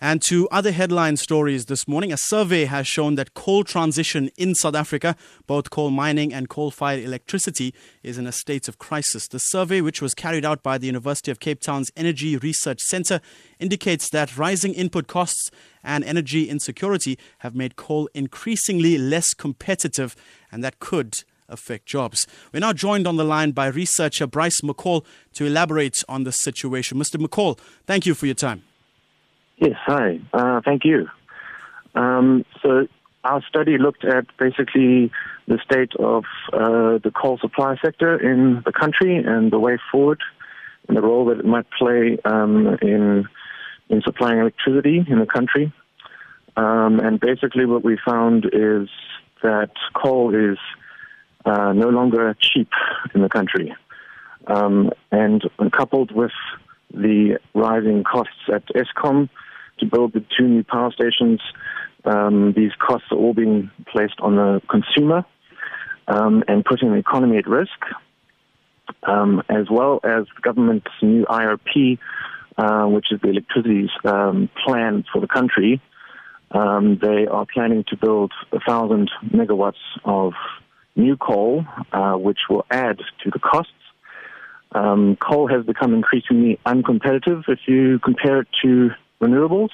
And to other headline stories this morning, a survey has shown that coal transition in South Africa, both coal mining and coal fired electricity, is in a state of crisis. The survey, which was carried out by the University of Cape Town's Energy Research Centre, indicates that rising input costs and energy insecurity have made coal increasingly less competitive, and that could affect jobs. We're now joined on the line by researcher Bryce McCall to elaborate on the situation. Mr. McCall, thank you for your time. Yes, hi. Uh, thank you. Um, so our study looked at basically the state of uh, the coal supply sector in the country and the way forward and the role that it might play um, in in supplying electricity in the country. Um, and basically, what we found is that coal is uh, no longer cheap in the country, um, and coupled with the rising costs at Eskom to build the two new power stations. Um, these costs are all being placed on the consumer um, and putting the economy at risk, um, as well as the government's new IRP, uh, which is the electricity um, plan for the country. Um, they are planning to build a thousand megawatts of new coal, uh, which will add to the costs. Um, coal has become increasingly uncompetitive if you compare it to renewables,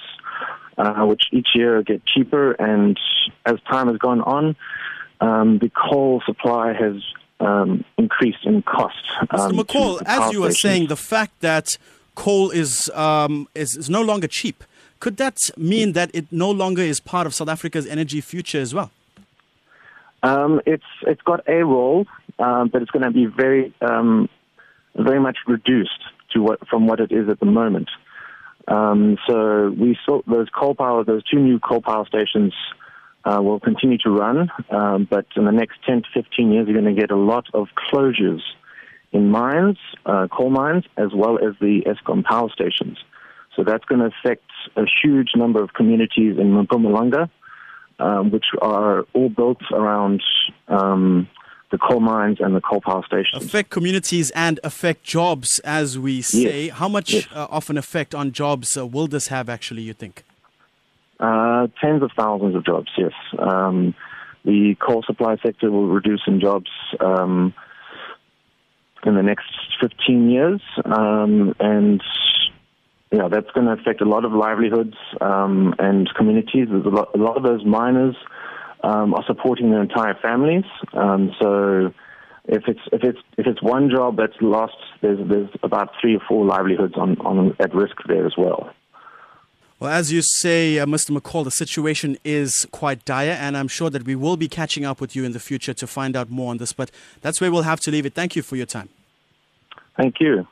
uh, which each year get cheaper. And as time has gone on, um, the coal supply has um, increased in cost. Um, Mr. McCall, as you were saying, the fact that coal is, um, is, is no longer cheap, could that mean that it no longer is part of South Africa's energy future as well? Um, it's it's got a role, um, but it's going to be very um, very much reduced to what from what it is at the moment. Um, so we saw those coal power, those two new coal power stations uh, will continue to run, um, but in the next 10 to 15 years, you're going to get a lot of closures in mines, uh, coal mines, as well as the Eskom power stations. So that's going to affect a huge number of communities in Mpumalanga, um, which are all built around um, the coal mines and the coal power stations. Affect communities and affect jobs, as we say. Yes. How much yes. uh, of an effect on jobs uh, will this have, actually, you think? Uh, tens of thousands of jobs, yes. Um, the coal supply sector will reduce in jobs um, in the next 15 years. Um, and yeah, that's going to affect a lot of livelihoods um, and communities. There's a lot, a lot of those miners um, are supporting their entire families. Um, so if it's if it's if it's one job that's lost, there's there's about three or four livelihoods on, on at risk there as well. Well, as you say, uh, Mr. McCall, the situation is quite dire, and I'm sure that we will be catching up with you in the future to find out more on this. But that's where we'll have to leave it. Thank you for your time. Thank you.